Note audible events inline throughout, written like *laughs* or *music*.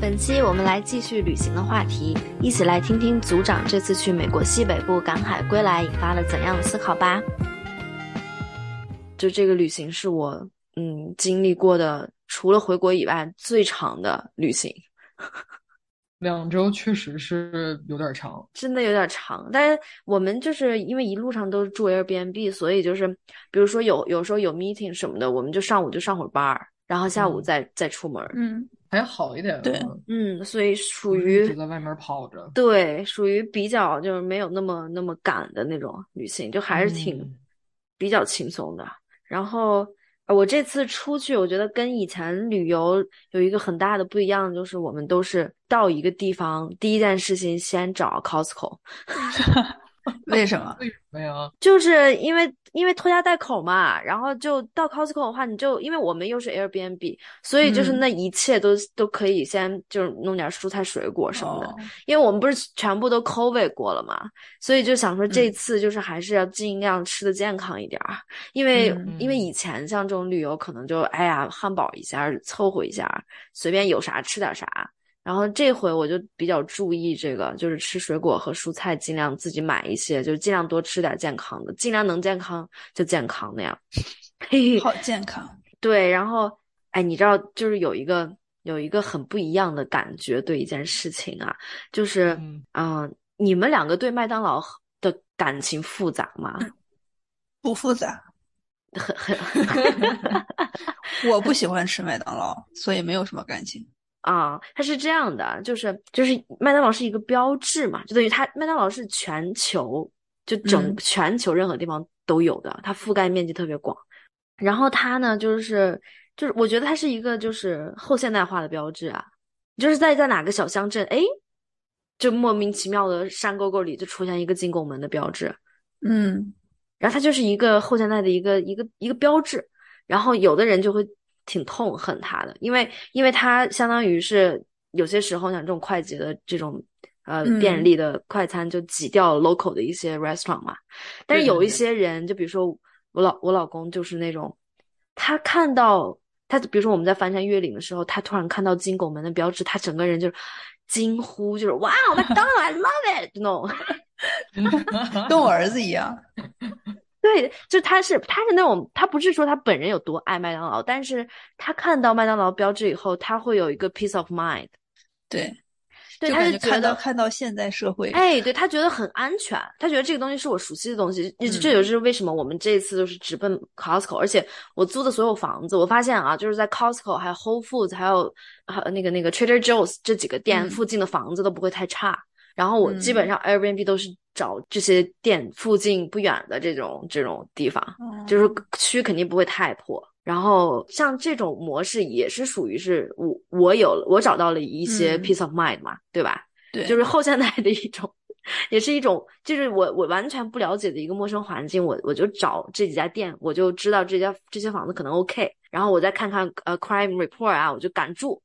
本期我们来继续旅行的话题，一起来听听组长这次去美国西北部赶海归来引发了怎样的思考吧。就这个旅行是我嗯经历过的，除了回国以外最长的旅行。两周确实是有点长，真的有点长。但是我们就是因为一路上都是住 Airbnb，所以就是比如说有有时候有 meeting 什么的，我们就上午就上会儿班儿，然后下午再再出门。嗯，还好一点。对，嗯，所以属于就在外面跑着。对，属于比较就是没有那么那么赶的那种旅行，就还是挺比较轻松的。然后我这次出去，我觉得跟以前旅游有一个很大的不一样，就是我们都是到一个地方，第一件事情先找 Costco。*laughs* *laughs* 为什么？为什么呀？就是因为因为拖家带口嘛，然后就到 Costco 的话，你就因为我们又是 Airbnb，所以就是那一切都、都可以先就是弄点蔬菜水果什么的，哦因为我们不是全部都 COVID 过了嘛，所以就想说这次就是还是要尽量吃的健康一点儿，因为、嗯因为以前像这种旅游可能就哎呀汉堡一下凑合一下，随便有啥吃点啥。然后这回我就比较注意这个，就是吃水果和蔬菜，尽量自己买一些，就是尽量多吃点健康的，尽量能健康就健康那样。嘿嘿，好健康。对，然后哎，你知道，就是有一个有一个很不一样的感觉，对一件事情啊，就是嗯嗯、呃你们两个对麦当劳的感情复杂吗？*laughs* 不复杂，很很 *laughs* 我不喜欢吃麦当劳，所以没有什么感情。啊，它是这样的，就是就是麦当劳是一个标志嘛，就等于它麦当劳是全球，就整嗯。全球任何地方都有的，它覆盖面积特别广。然后它呢，就是就是我觉得它是一个就是后现代化的标志啊，就是在在哪个小乡镇，哎，就莫名其妙的山沟沟里就出现一个金拱门的标志，嗯。然后它就是一个后现代的一个一个一个标志，然后有的人就会挺痛恨他的，因为因为他相当于是有些时候像这种快捷的这种呃嗯便利的快餐就挤掉 local 的一些 restaurant 嘛，但是有一些人就比如说我老我老公就是那种，他看到他比如说我们在翻山越岭的时候，他突然看到金拱门的标志，他整个人就是惊呼，就是哇，麦当劳，I love it，no，。*laughs* 跟我儿子一样。对，就他是他是那种，他不是说他本人有多爱麦当劳，但是他看到麦当劳标志以后，他会有一个 peace of mind，对，对，他就觉得，看到现代社会。哎，对他觉得很安全，他觉得这个东西是我熟悉的东西，这嗯这就是为什么我们这一次就是直奔 Costco，而且我租的所有房子，我发现啊，就是在 Costco 还有 Whole Foods 还有还有那个那个 Trader Joe's 这几个店嗯附近的房子都不会太差。然后我基本嗯。上 Airbnb 都是找这些店附近不远的这种这种地方，嗯就是。区肯定不会太破。然后像这种模式也是属于是我我有我找到了一些嗯。peace of mind 嘛，对吧？对，就是后现代的一种，*laughs* 也是一种，就是我我完全不了解的一个陌生环境，我我就找这几家店，我就知道这家这些房子可能 OK，然后我再看看呃 crime report 啊，我就敢住，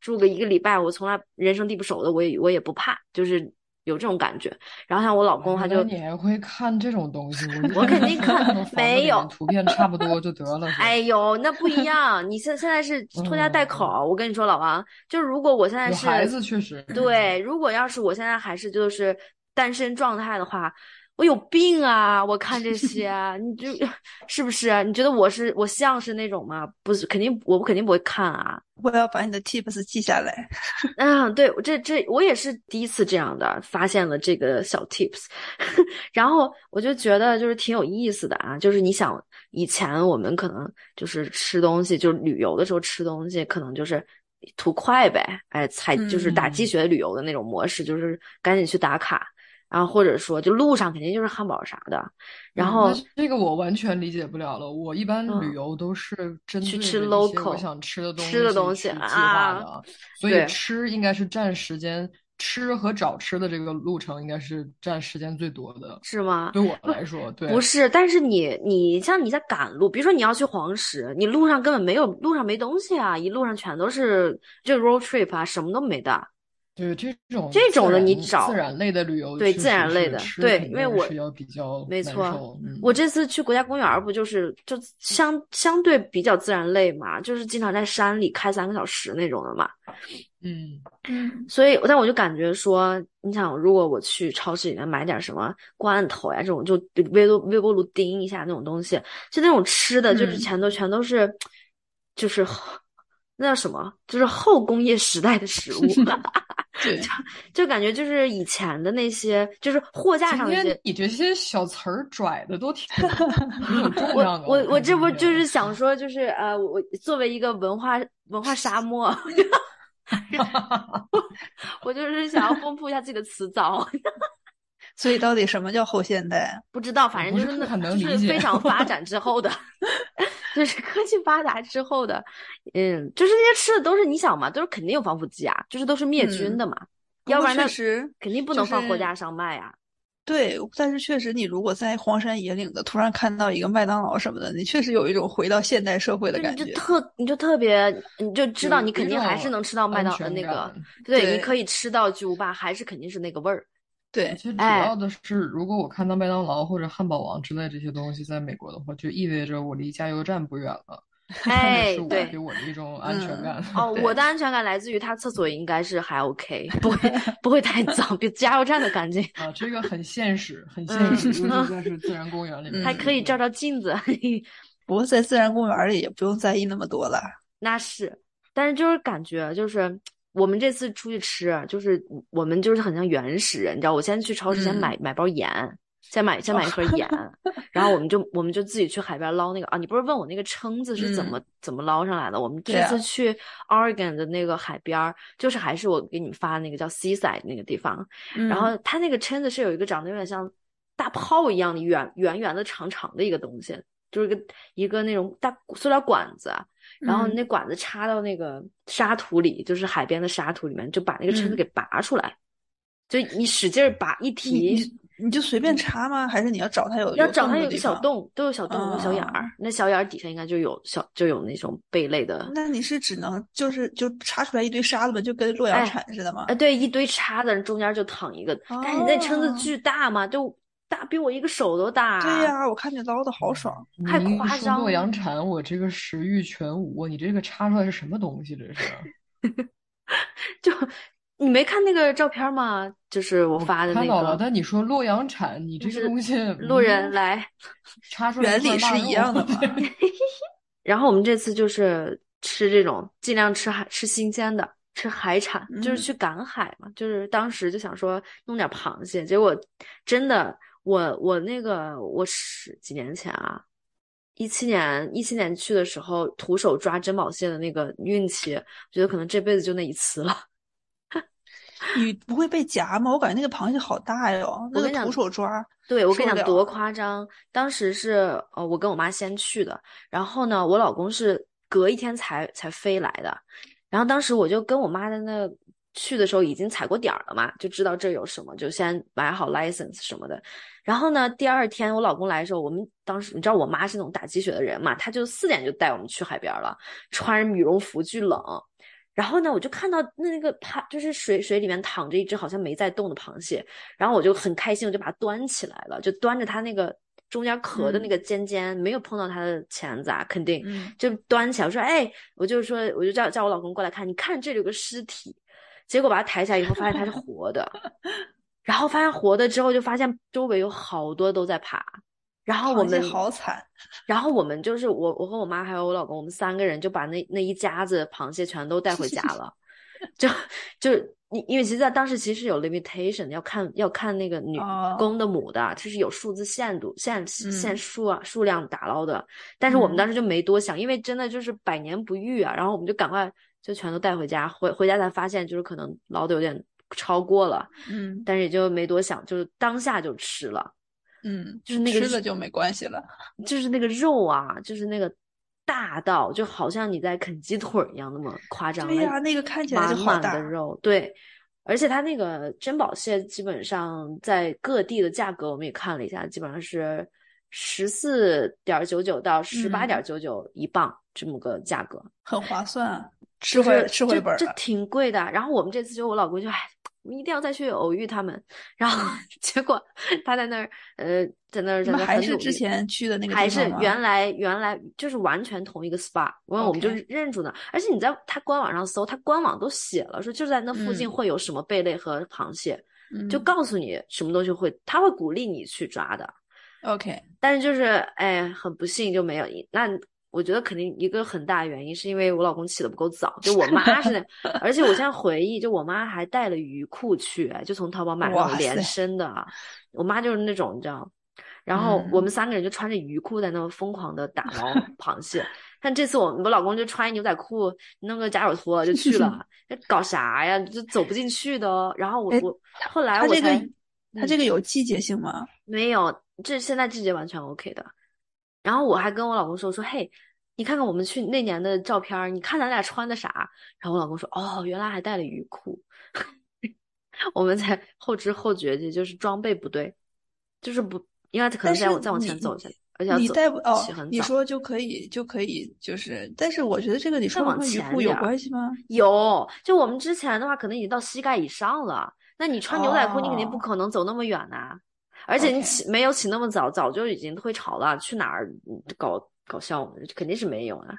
住个一个礼拜，我从来人生地不熟的，我也我也不怕，就是有这种感觉。然后像我老公他就你还会看这种东西，我 *laughs* 肯定看没有图片差不多就得了。*laughs* 哎呦，那不一样！*laughs* 你现现在是拖家带口，我跟你说，老王，就是如果我现在是孩子确实对，如果要是我现在还是就是单身状态的话，我有病啊！我看这些，你就 *laughs* 是不是？你觉得我是我像是那种吗？不是，肯定我肯定不会看啊。我要把你的 tips 记下来。*laughs* 嗯，对，这这我也是第一次这样的发现了这个小 tips，*laughs* 然后我就觉得就是挺有意思的啊。就是你想以前我们可能就是吃东西，就是旅游的时候吃东西，可能就是图快呗，哎，才就是打鸡嗯血旅游的那种模式，就是赶紧去打卡，然后或者说就路上肯定就是汉堡啥的，然嗯后那这个我完全理解不了了。我一般嗯旅游都是针对去吃 local 我想吃的东西吃的东西啊，所以吃应该是占时间，吃和找吃的这个路程应该是占时间最多的。是吗？对我来说，对，不是，但是你你像你在赶路，比如说你要去黄石，你路上根本没有路上没东西啊，一路上全都是就 road trip 啊，什么都没的。对这种这种的你找自然类的旅游，对自然类的对因为我是要比较没错嗯。我这次去国家公园儿不就是就相相对比较自然类嘛，就是经常在山里开三个小时那种的嘛。嗯。嗯。所以，但我就感觉说，你想，如果我去超市里面买点什么罐头呀，这种就微波微波炉叮一下那种东西，就那种吃的，就是嗯。全都全都是，就是后那叫什么，就是后工业时代的食物，*laughs* 对，就感觉就是以前的那些，就是货架上那些天。你这些小词儿拽的都挺 *laughs* 挺有重我。我我看这不就是想说，就是呃，我我作为一个文化文化沙漠，*laughs* 我就是想要丰富一下自己的词藻。所以到底什么叫后现代？不知道，反正就是是那很能就是非常 *laughs* 发展之后的，*laughs* 就是科技发达之后的，嗯，就是那些吃的都是你想嘛，都是肯定有防腐剂啊，就是都是灭菌嗯的嘛，要不然那确实肯定不能放货架上卖啊。对，但是确实，你如果在荒山野岭的突然看到一个麦当劳什么的，你确实有一种回到现代社会的感觉。你就特，你就特别，你就知道你肯定还是能吃到麦安当的那个，对，对你可以吃到巨无霸，还是肯定是那个味儿。对其实主哎要的是，如果我看到麦当劳或者汉堡王之类这些东西在美国的话，就意味着我离加油站不远了。这是我哎对给我的一种安全嗯感。哦，我的安全感来自于他厕所应该是还 OK，不会 *laughs* 不会太脏，比加油站的干净。啊，这个很现实，很现嗯实，尤其在是 *laughs* 自然公园里面，还可以照照镜子，*laughs* 不过在自然公园里也不用在意那么多了。那是，但是就是感觉就是我们这次出去吃，就是我们就是很像原始人，你知道，我先去超市先嗯。买、买包盐，先买先买一盒盐，*laughs* 然后我们就我们就自己去海边捞那个啊，你不是问我那个蛏子是怎么、怎么捞上来的？我们这次去 Oregon 的那个海边儿，就是还是我给你们发那个叫 Seaside 那个地方，然嗯。后它那个蛏子是有一个长得有点像大炮一样的圆圆圆的长长的一个东西，就是一个一个那种大塑料管子，啊然后嗯那管子插到那个沙土里，就是海边的沙土里面，就把那个蛏子嗯给拔出来，就你使劲儿拔一提，你你就随便插吗？还是你要找它有要找它有个？小洞，都有小洞，有小眼儿哦，那小眼儿底下应该就有小就有那种贝类的，那你是只能就是就插出来一堆沙子吗？就跟洛阳哎铲似的吗？啊，对，一堆叉子中间就躺一个，但是你那蛏子哦巨大嘛，就大比我一个手都大，对呀、我看你捞的好爽。太夸张洛阳铲，我这个食欲全无。你这个插出来是什么东西？这是？*laughs* 就你没看那个照片吗？就是我我发的那看到了，个但你说洛阳铲，你这个东西，路人嗯来，插出来原理是一样的吧 *laughs* *laughs* 然后我们这次就是吃这种尽量吃海吃新鲜的，吃海产，就是嗯去赶海嘛。就是当时就想说弄点螃蟹，结果真的，我我那个我是几年前啊，一七年一七年去的时候，徒手抓珍宝蟹的那个运气，我觉得可能这辈子就那一次了。*laughs* 你不会被夹吗？我感觉那个螃蟹好大哟，那个徒手抓。对，我跟你讲多夸张！当时是呃，我跟我妈先去的，然后呢，我老公是隔一天才才飞来的，然后当时我就跟我妈在那去的时候已经踩过点儿了嘛，就知道这有什么，就先买好 license 什么的。然后呢，第二天我老公来的时候，我们当时你知道我妈是那种打鸡血的人嘛，她就四点就带我们去海边了，穿着羽绒服巨冷。然后呢，我就看到那那个螃，就是水水里面躺着一只好像没在动的螃蟹，然后我就很开心，我就把它端起来了，就端着它那个中间壳的那嗯个尖尖，没有碰到它的钳子啊，肯定嗯就端起来，我说哎，我就说我就叫叫我老公过来看，你看这里有个尸体，结果把它抬起来以后，发现它是活的，然后发现活的之后，就发现周围有好多都在爬，然后我们好惨，然后我们就是我，我和我妈还有我老公，我们三个人就把那那一家子螃蟹全都带回家了，就就因因为其实在当时其实有 limitation，要看要看那个女哦公的母的，就是有数字限度限限嗯。数啊数量打捞的，但是我们嗯。当时就没多想，因为真的就是百年不遇啊，然后我们就赶快就全都带回家，回回家才发现就是可能捞的有点超过了，嗯但是也就没多想，就是当下就吃了。嗯，就是那个吃了就没关系了。*laughs* 就是那个肉啊，就是那个大到就好像你在啃鸡腿儿一样那么夸张。对呀、那个看起来就满满好大的。肉，对。而且它那个珍宝蟹基本上在各地的价格，我们也看了一下，基本上是十四点九九到十八点九九一磅这么个价格，很划算，吃就是回吃回这这本儿了。挺贵的。然后我们这次就我老公就哎我们一定要再去偶遇他们。然后 *laughs* 结果他在那儿，呃，在那儿在那还是之前去的那个还是原来原来就是完全同一个 SPA，因为我们就认住呢。而且你在他官网上搜，他官网都写了说就在那附近会有什么贝类和螃蟹，就告诉你什么东西会，他会鼓励你去抓的。OK，但是就是哎，很不幸就没有。那我觉得肯定一个很大原因是因为我老公起的不够早，就我妈是，*laughs* 而且我现在回忆，就我妈还带了鱼裤去，就从淘宝买那种连身的。我妈就是那种你知道，然后我们三个人就穿着鱼裤在那疯狂的打捞螃蟹。但这次我我老公就穿牛仔裤，弄个夹脚拖就去了，*laughs* 搞啥呀？就走不进去的。然后我我后来我才，他这个有季节性吗？没有。这现在季节完全 OK 的，然后我还跟我老公说说，嘿，你看看我们去那年的照片，你看咱俩穿的啥？然后我老公说，哦，原来还带了鱼裤。*laughs* 我们才后知后觉的，就是装备不对，就是不应该可能再再往前走一下，而且你带不哦，你说就可以就可以就是，但是我觉得这个你说往鱼裤有关系吗？有，就我们之前的话，可能已经到膝盖以上了，那你穿牛仔裤，你肯定不可能走那么远呐。而且你起没有起那么早，早就已经退潮了。去哪儿搞搞笑嘛？肯定是没有啊。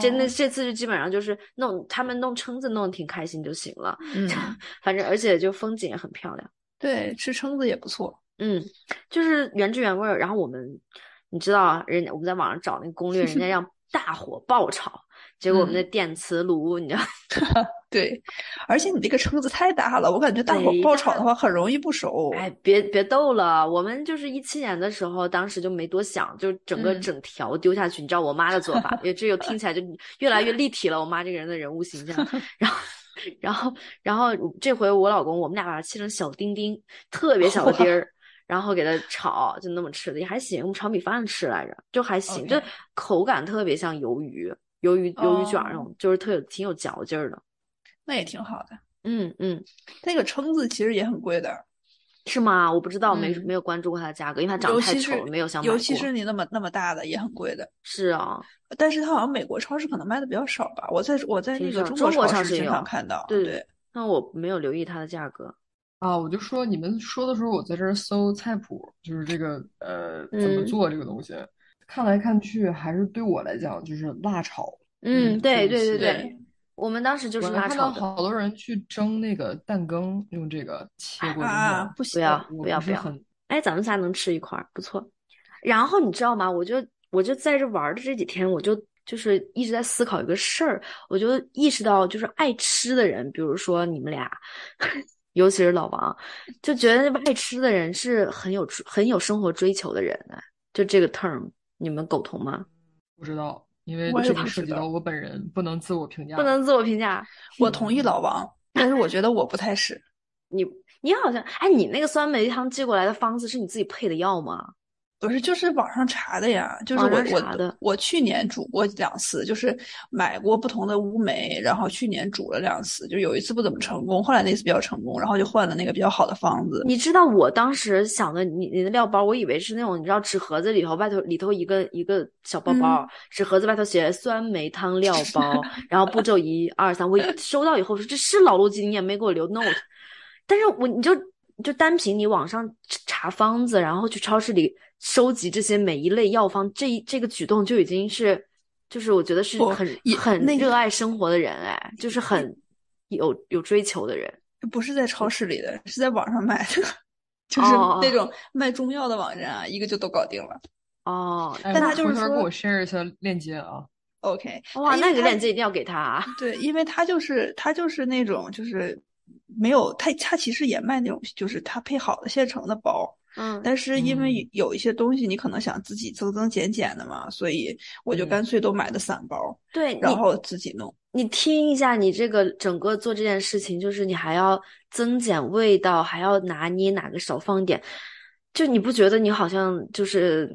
真的这次就基本上就是弄他们弄蛏子弄得挺开心就行了。嗯，*laughs* 反正而且就风景也很漂亮。对，吃蛏子也不错。嗯，就是原汁原味儿。然后我们你知道，人家我们在网上找那个攻略，人家让 *laughs* 大火爆炒。结果我们的电磁炉，你知道？*laughs* 对，而且你这个蛏子太大了，我感觉大火爆炒的话很容易不熟。哎，别别逗了，我们就是一七年的时候，当时就没多想，就整个整条丢下去。你知道我妈的做法，也这又听起来就越来越立体了。我妈这个人的人物形象，*laughs* 然后，然后，然后这回我老公，我们俩把它切成小丁丁，特别小的丁儿，然后给它炒，就那么吃的也还行。我们炒米饭吃来着，就还行，就口感特别像鱿鱼。鱿鱼鱿鱼卷那种，就是特有挺有嚼劲儿的，那也挺好的。嗯嗯，那个蛏子其实也很贵的，是吗？我不知道，没没有关注过它的价格，因为它长得太丑了，没有想买尤其是你那么那么大的，也很贵的。是啊，但是它好像美国超市可能卖的比较少吧？我在我在那个中国超市经常看到。对对。那我没有留意它的价格啊，我就说你们说的时候，我在这儿搜菜谱，就是这个呃怎么做这个东西，看来看去还是对我来讲就是辣炒。嗯，对对对对，我们当时就是辣炒的。好多人去蒸那个蛋羹，用这个切过之后，不不要不要不要。哎，咱们仨能吃一块儿，不错。然后你知道吗？我就我就在这玩的这几天，我就就是一直在思考一个事儿，我就意识到，就是爱吃的人，比如说你们俩，*laughs* 尤其是老王，就觉得爱吃的人是很有很有生活追求的人。就这个 term，你们苟同吗？不知道。因为这个涉及到我本人，不能自我评价。不能自我评价。我同意老王，*laughs* 但是我觉得我不太是。你你好像哎，你那个酸梅汤寄过来的方子是你自己配的药吗？不是，就是网上查的呀，就是我我我去年煮过两次，就是买过不同的乌梅，然后去年煮了两次，就有一次不怎么成功，后来那次比较成功，然后就换了那个比较好的方子。你知道我当时想的，你你的料包，我以为是那种你知道纸盒子里头外头里头一个一个小包包，纸盒子外头写酸梅汤料 *laughs* 包，然后步骤一二三，我收到以后说这是老路经验，没给我留 note，但是我你就就单凭你网上查方子，然后去超市里。收集这些每一类药方，这一这个举动就已经是，就是我觉得是很很热爱生活的人哎，就是很有有追求的人。不是在超市里的，是在网上买的，*laughs* 就是那种卖中药的网站啊，一个就都搞定了。哦，但他就是说，给我 share 一下链接啊。OK，哇，那个链接一定要给他。啊对，因为他就是他就是那种就是没有他他其实也卖那种就是他配好的现成的包。嗯，但是因为有一些东西你可能想自己增增减减的嘛，所以我就干脆都买的散包，对，然后自己弄。你听一下，你这个整个做这件事情，就是你还要增减味道，还要拿捏哪个少放点，就你不觉得你好像就是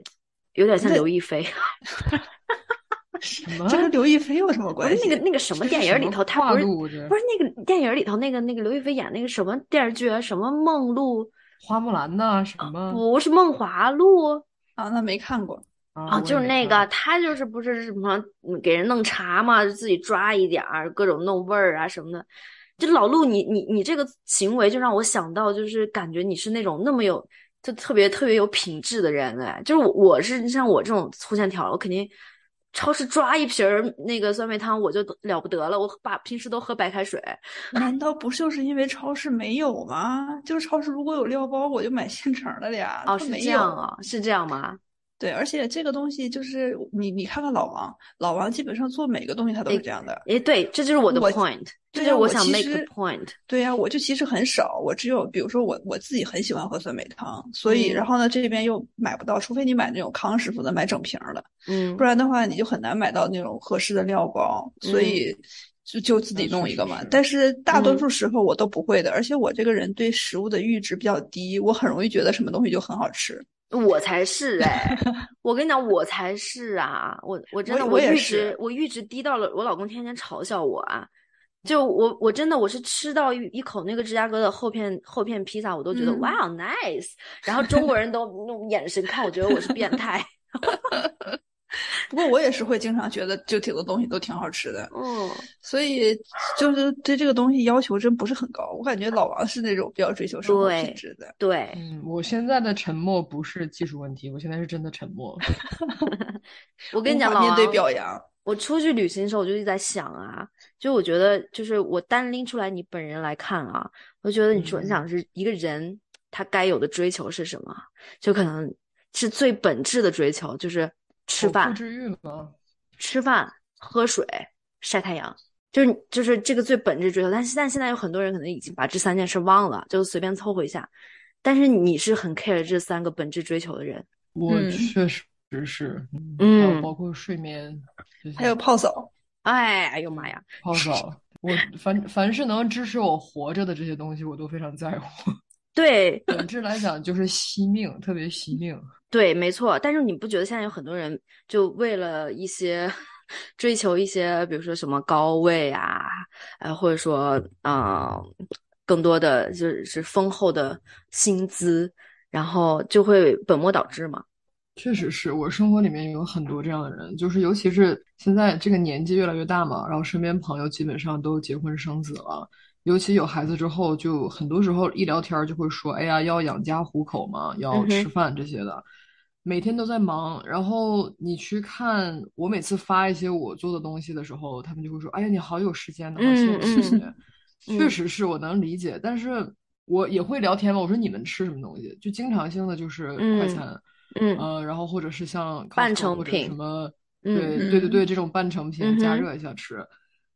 有点像刘亦菲？*laughs* *laughs* 什么？这跟刘亦菲有什么 *laughs* 关系？那个那个什么电影里头，他不是不是那个电影里头那个那个刘亦菲演那个什么电视剧啊？什么梦露？花木兰呐，什么？不是梦华录啊，那没看过啊，就是那个，他就是不是什么给人弄茶嘛，就自己抓一点儿，各种弄味儿啊什么的，就老陆，你你你这个行为就让我想到，就是感觉你是那种那么有就特别特别有品质的人哎，就是我是像我这种粗线条，我肯定。超市抓一瓶儿那个酸梅汤，我就了不得了。我把平时都喝白开水，难道不就是因为超市没有吗？就是超市如果有料包，我就买现成的了呀。哦，是这样啊，是这样吗？对，而且这个东西就是你，你看看老王，老王基本上做每个东西他都是这样的。诶，对，这就是我的 point，这就是我想 make the point。对呀，我就其实很少，我只有比如说我我自己很喜欢喝酸梅汤，所以然后呢这边又买不到，除非你买那种康师傅的买整瓶的，嗯，不然的话你就很难买到那种合适的料包，所以就就自己弄一个嘛。但是大多数时候我都不会的，而且我这个人对食物的阈值比较低，我很容易觉得什么东西就很好吃。我才是 *laughs* 哎，我跟你讲，我才是啊，我我真的我阈值我阈值低到了，我老公天天嘲笑我啊，就我我真的我是吃到一一口那个芝加哥的厚片厚片披萨，我都觉得哇 nice，然后中国人都那种眼神看我，觉得我是变态。*laughs* *laughs* 不过我也是会经常觉得就挺多东西都挺好吃的，嗯，所以就是对这个东西要求真不是很高。我感觉老王是那种比较追求生活品质的，对。嗯，我现在的沉默不是技术问题，我现在是真的沉默。*laughs* *laughs* 我跟你讲，面对表扬，我出去旅行的时候，我就一直在想啊，就我觉得就是我单拎出来你本人来看啊，我觉得你说你想是一个人他该有的追求是什么？就可能是最本质的追求，就是。吃饭治愈吗，吃饭，喝水，晒太阳，就是就是这个最本质追求。但是但现在有很多人可能已经把这三件事忘了，就随便凑合一下。但是你是很 care 这三个本质追求的人。我确实是，嗯，包括睡眠，还有泡澡。哎，哎呦妈呀，泡澡！我凡凡是能支持我活着的这些东西，我都非常在乎。对，*laughs* 本质来讲就是惜命，特别惜命。对，没错。但是你不觉得现在有很多人就为了一些 *laughs* 追求一些，比如说什么高位啊，呃，或者说啊，更多的就是丰厚的薪资，然后就会本末倒置嘛？确实是我生活里面有很多这样的人，就是尤其是现在这个年纪越来越大嘛，然后身边朋友基本上都结婚生子了。尤其有孩子之后，就很多时候一聊天就会说：“哎呀，要养家糊口嘛，要吃饭这些的，每天都在忙。”然后你去看我每次发一些我做的东西的时候，他们就会说：“哎呀，你好有时间呢，好羡慕你。*laughs* ”确实是我能理解，但是我也会聊天嘛。我说你们吃什么东西？就经常性的就是快餐，嗯，呃，然后或者是像半成品什么，对对对对，这种半成品加热一下吃。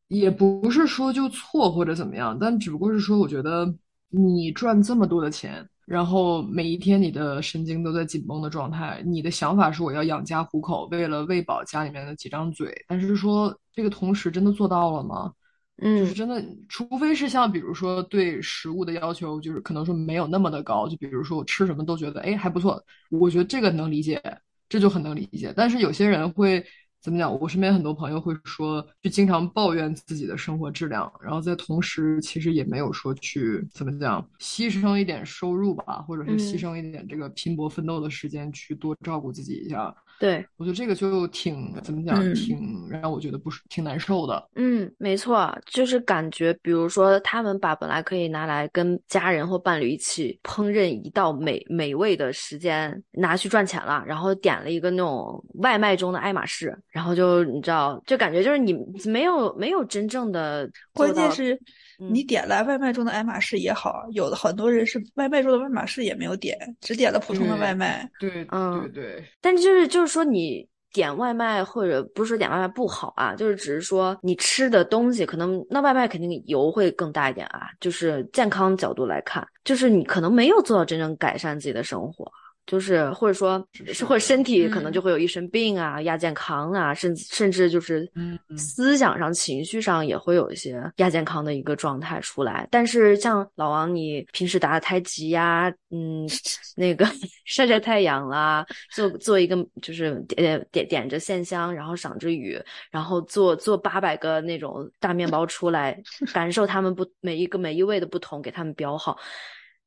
也不是说就错或者怎么样，但只不过是说，我觉得你赚这么多的钱，然后每一天你的神经都在紧绷的状态，你的想法是我要养家糊口，为了喂饱家里面的几张嘴。但是说这个同时真的做到了吗？嗯，就是真的，除非是像比如说对食物的要求，就是可能说没有那么的高，就比如说我吃什么都觉得哎还不错，我觉得这个能理解，这就很能理解。但是有些人会。怎么讲？我身边很多朋友会说，就经常抱怨自己的生活质量，然后在同时其实也没有说去怎么讲，牺牲一点收入吧，或者是牺牲一点这个拼搏奋斗的时间去多照顾自己一下。对，我觉得这个就挺怎么讲，挺让我觉得不是挺难受的。嗯，没错，就是感觉，比如说他们把本来可以拿来跟家人或伴侣一起烹饪一道美美味的时间拿去赚钱了，然后点了一个那种外卖中的爱马仕，然后就你知道，就感觉就是你没有没有真正的，关键是。你点了外卖中的爱马仕也好，有的很多人是外卖中的爱马仕也没有点，只点了普通的外卖。对，嗯，对对。但就是就是说，你点外卖或者不是说点外卖不好啊，就是只是说你吃的东西可能那外卖肯定油会更大一点啊。就是健康角度来看，就是你可能没有做到真正改善自己的生活。就是或者说，或者身体可能就会有一身病啊，亚健康啊，甚甚至就是思想上、情绪上也会有一些亚健康的一个状态出来。但是像老王，你平时打打太极呀，嗯，*laughs* 那个晒晒太阳啦，做做一个就是点点点着线香，然后赏着雨，然后做做八百个那种大面包出来，感受他们不每一个每一位的不同，给他们标好，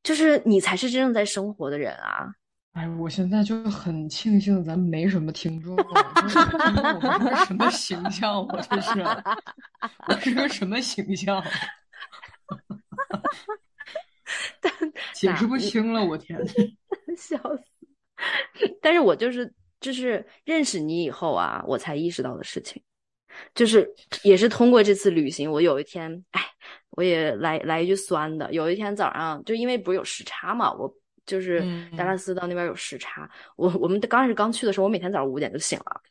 就是你才是真正在生活的人啊。哎，我现在就很庆幸咱没什么听众，我是个什么形象？我这是，我是个什么形象？*laughs* 解释不清了，我天，*laughs* 笑死！但是我就是就是认识你以后啊，我才意识到的事情，就是也是通过这次旅行，我有一天，哎，我也来来一句酸的，有一天早上，就因为不是有时差嘛，我就是达拉斯到那边有时差，我我们刚开始刚去的时候，我每天早上五点就醒了，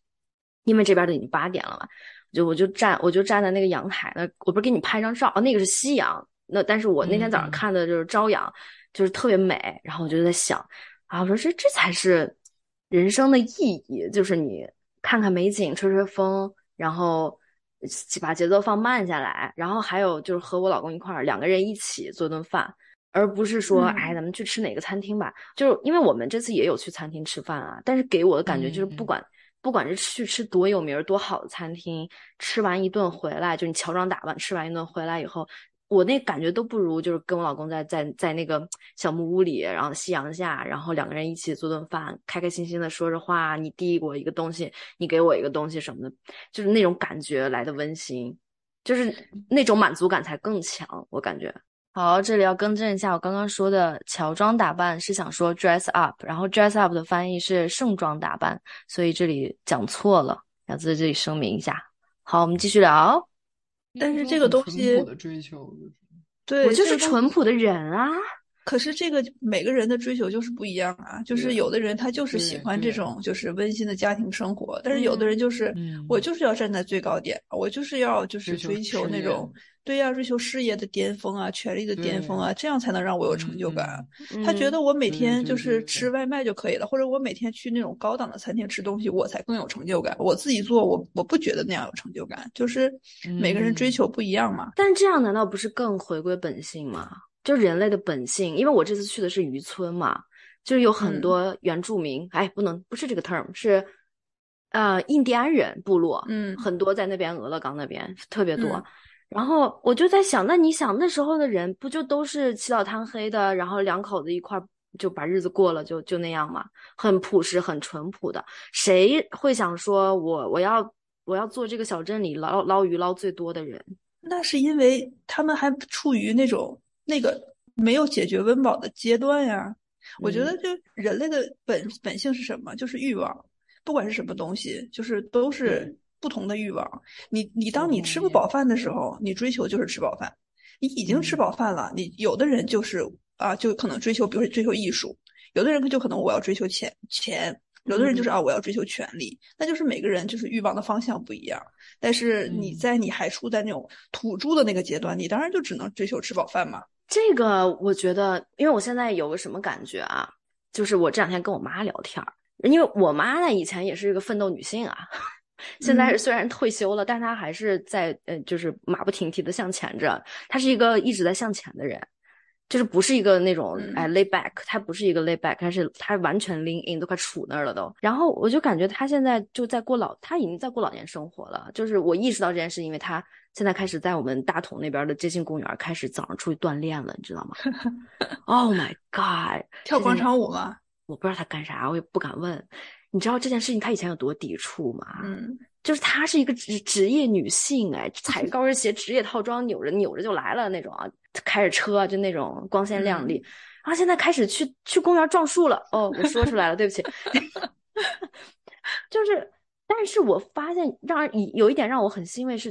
因为这边都已经八点了嘛，就我就站我就站在那个阳台那，我不是给你拍张照，那个是夕阳，那但是我那天早上看的就是朝阳，就是特别美，然后我就在想。啊，我说这这才是人生的意义，就是你看看美景，吹吹风，然后把节奏放慢下来，然后还有就是和我老公一块儿，两个人一起做顿饭，而不是说，哎，咱们去吃哪个餐厅吧。就是因为我们这次也有去餐厅吃饭啊，但是给我的感觉就是，不管不管是去吃多有名、多好的餐厅，吃完一顿回来，就你乔装打扮吃完一顿回来以后。我那感觉都不如，就是跟我老公在在在那个小木屋里，然后夕阳下，然后两个人一起做顿饭，开开心心的说着话，你递我一个东西，你给我一个东西什么的，就是那种感觉来的温馨，就是那种满足感才更强，我感觉。好，这里要更正一下，我刚刚说的乔装打扮是想说 dress up，然后 dress up 的翻译是盛装打扮，所以这里讲错了，要在这里声明一下。好，我们继续聊。但是这个东西，我的追求对，我就是淳朴的人啊。可是这个每个人的追求就是不一样啊，就是有的人他就是喜欢这种就是温馨的家庭生活，但是有的人就是我就是要站在最高点，我就是要就是追求那种。对呀，追求事业的巅峰啊，权力的巅峰啊，这样才能让我有成就感。他觉得我每天就是吃外卖就可以了，或者我每天去那种高档的餐厅吃东西，我才更有成就感。我自己做，我我不觉得那样有成就感。就是每个人追求不一样嘛。但这样难道不是更回归本性吗？就人类的本性，因为我这次去的是渔村嘛，就是有很多原住民，哎，不能不是这个 term，是呃印第安人部落，嗯，很多在那边俄勒冈那边特别多。然后我就在想，那你想那时候的人不就都是起早贪黑的，然后两口子一块就把日子过了，就就那样嘛，很朴实，很淳朴的。谁会想说我我要我要做这个小镇里捞捞鱼捞最多的人？那是因为他们还处于那种那个没有解决温饱的阶段呀。我觉得，就人类的本本性是什么？就是欲望，不管是什么东西，就是都是。不同的欲望，你你当你吃不饱饭的时候，你追求就是吃饱饭。你已经吃饱饭了，你有的人就是啊，就可能追求，比如说追求艺术；有的人就可能我要追求钱钱；有的人就是啊，我要追求权利。那就是每个人就是欲望的方向不一样。但是你在你还处在那种土著的那个阶段，你当然就只能追求吃饱饭嘛。这个我觉得，因为我现在有个什么感觉啊，就是我这两天跟我妈聊天儿，因为我妈呢以前也是一个奋斗女性啊。现在虽然退休了，但他还是在呃，就是马不停蹄的向前着。他是一个一直在向前的人，就是不是一个那种哎 lay back，他不是一个 lay back，他是他完全 lean in，都快杵那儿了都。然后我就感觉他现在就在过老，他已经在过老年生活了。就是我意识到这件事，因为他现在开始在我们大同那边的街心公园开始早上出去锻炼了，你知道吗？*laughs* Oh my god，跳广场舞吗？我不知道他干啥，我也不敢问。你知道这件事情他以前有多抵触吗？嗯，就是她是一个职职业女性，哎，踩高跟鞋、职业套装，扭着扭着就来了那种啊，开着车就那种光鲜亮丽，然后现在开始去去公园撞树了。哦，我说出来了，对不起。*laughs* 就是，但是我发现让有一点让我很欣慰是，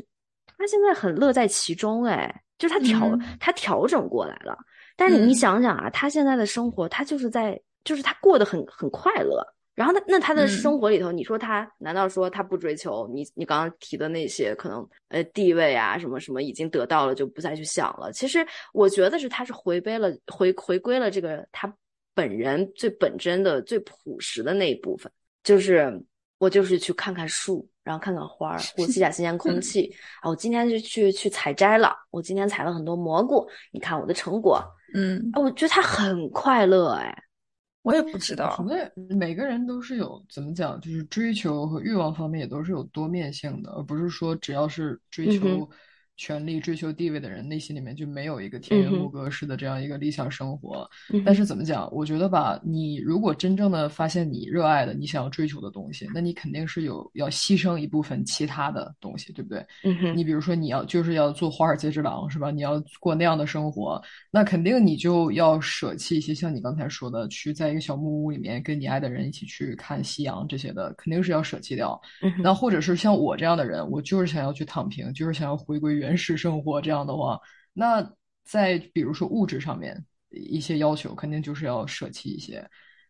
她现在很乐在其中，哎，就是她调她调整过来了。但是你想想啊，她现在的生活，她就是在，就是她过得很很快乐。然后那那他的生活里头，你说他难道说他不追求你你刚刚提的那些可能呃地位啊什么什么已经得到了就不再去想了？其实我觉得是他是回归了回回归了这个他本人最本真的最朴实的那一部分，就是我就是去看看树，然后看看花儿，呼吸下新鲜 *laughs* 空气啊！我今天就去去采摘了，我今天采了很多蘑菇，你看我的成果，嗯，我觉得他很快乐哎。我也不知道，那每个人都是有怎么讲，就是追求和欲望方面也都是有多面性的，而不是说只要是追求权力、追求地位的人，内心里面就没有一个田园牧歌式的这样一个理想生活。但是怎么讲？我觉得吧，你如果真正的发现你热爱的、你想要追求的东西，那你肯定是有要牺牲一部分其他的东西，对不对？你比如说，你要就是要做华尔街之狼，是吧？你要过那样的生活，那肯定你就要舍弃一些，像你刚才说的，去在一个小木屋里面跟你爱的人一起去看夕阳这些的，肯定是要舍弃掉。那或者是像我这样的人，我就是想要去躺平，就是想要回归原始生活。这样的话，那在比如说物质上面一些要求，肯定就是要舍弃一些。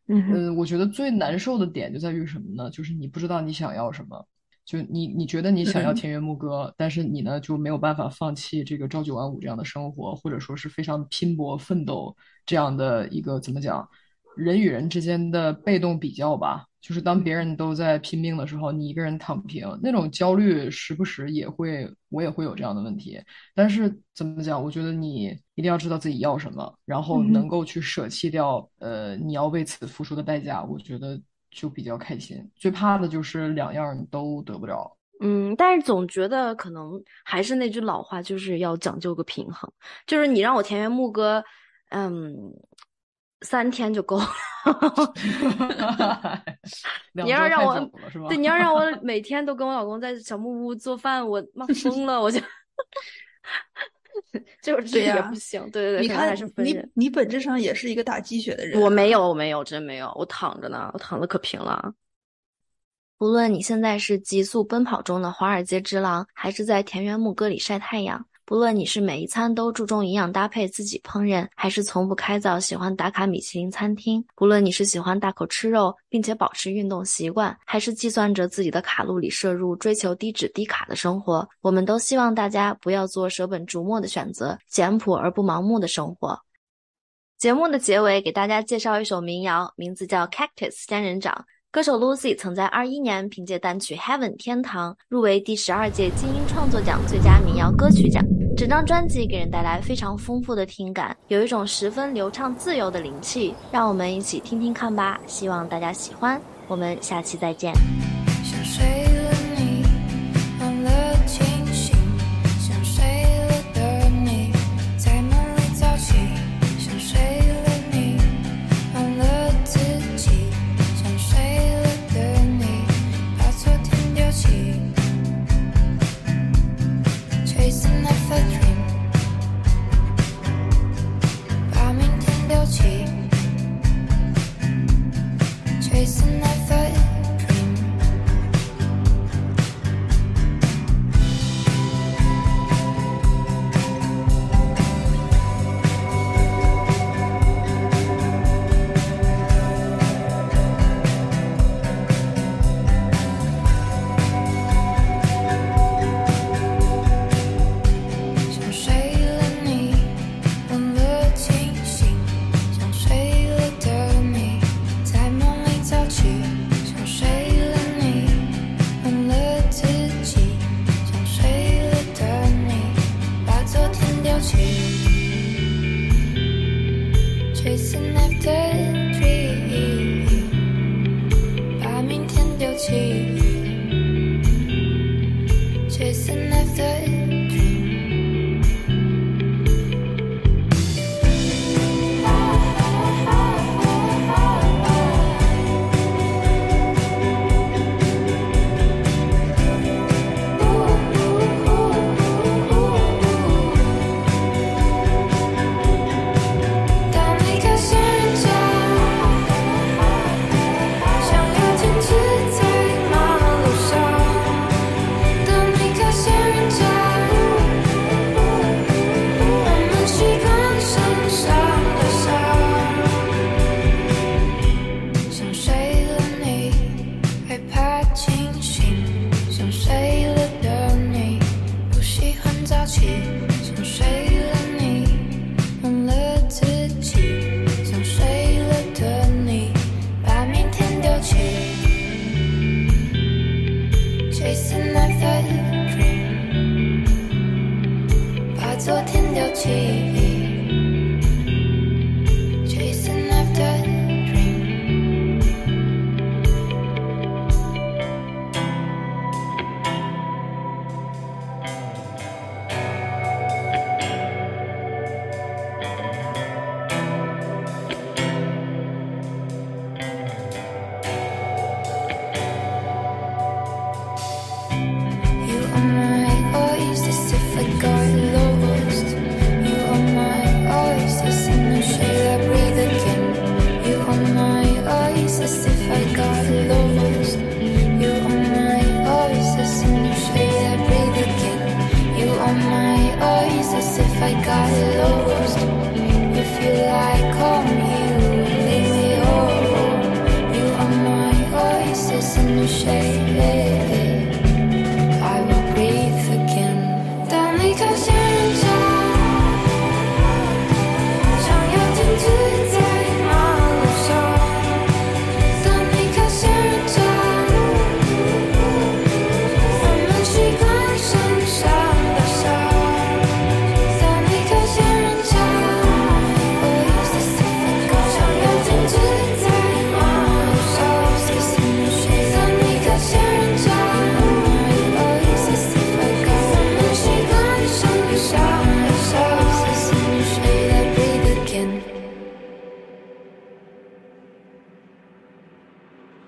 嗯，我觉得最难受的点就在于什么呢？就是你不知道你想要什么。就你，你觉得你想要田园牧歌，但是你呢就没有办法放弃这个朝九晚五这样的生活，或者说是非常拼搏奋斗这样的一个怎么讲？人与人之间的被动比较吧，就是当别人都在拼命的时候，你一个人躺平，那种焦虑时不时也会，我也会有这样的问题。但是怎么讲？我觉得你一定要知道自己要什么，然后能够去舍弃掉，呃，你要为此付出的代价。我觉得。就比较开心，最怕的就是两样你都得不着。嗯，但是总觉得可能还是那句老话，就是要讲究个平衡。就是你让我田园牧歌，嗯，三天就够了。*laughs* 你要让我对，你要让我 *laughs* 每天都跟我老公在小木屋做饭，我妈疯了，我就。*laughs* 就是这也不行，对对对，你看，你你本质上也是一个打鸡血的人。我没有，我没有，真没有，我躺着呢，我躺的可平了。无论你现在是急速奔跑中的华尔街之狼，还是在田园牧歌里晒太阳。不论你是每一餐都注重营养搭配自己烹饪，还是从不开灶喜欢打卡米其林餐厅；不论你是喜欢大口吃肉并且保持运动习惯，还是计算着自己的卡路里摄入追求低脂低卡的生活，我们都希望大家不要做舍本逐末的选择，简朴而不盲目的生活。节目的结尾给大家介绍一首民谣，名字叫《Cactus 仙人掌》。歌手 Lucy 曾在二一年凭借单曲《Heaven 天堂》入围第十二届金鹰创作奖最佳民谣歌曲奖。整张专辑给人带来非常丰富的听感，有一种十分流畅自由的灵气。让我们一起听听看吧，希望大家喜欢。我们下期再见。想睡 I love.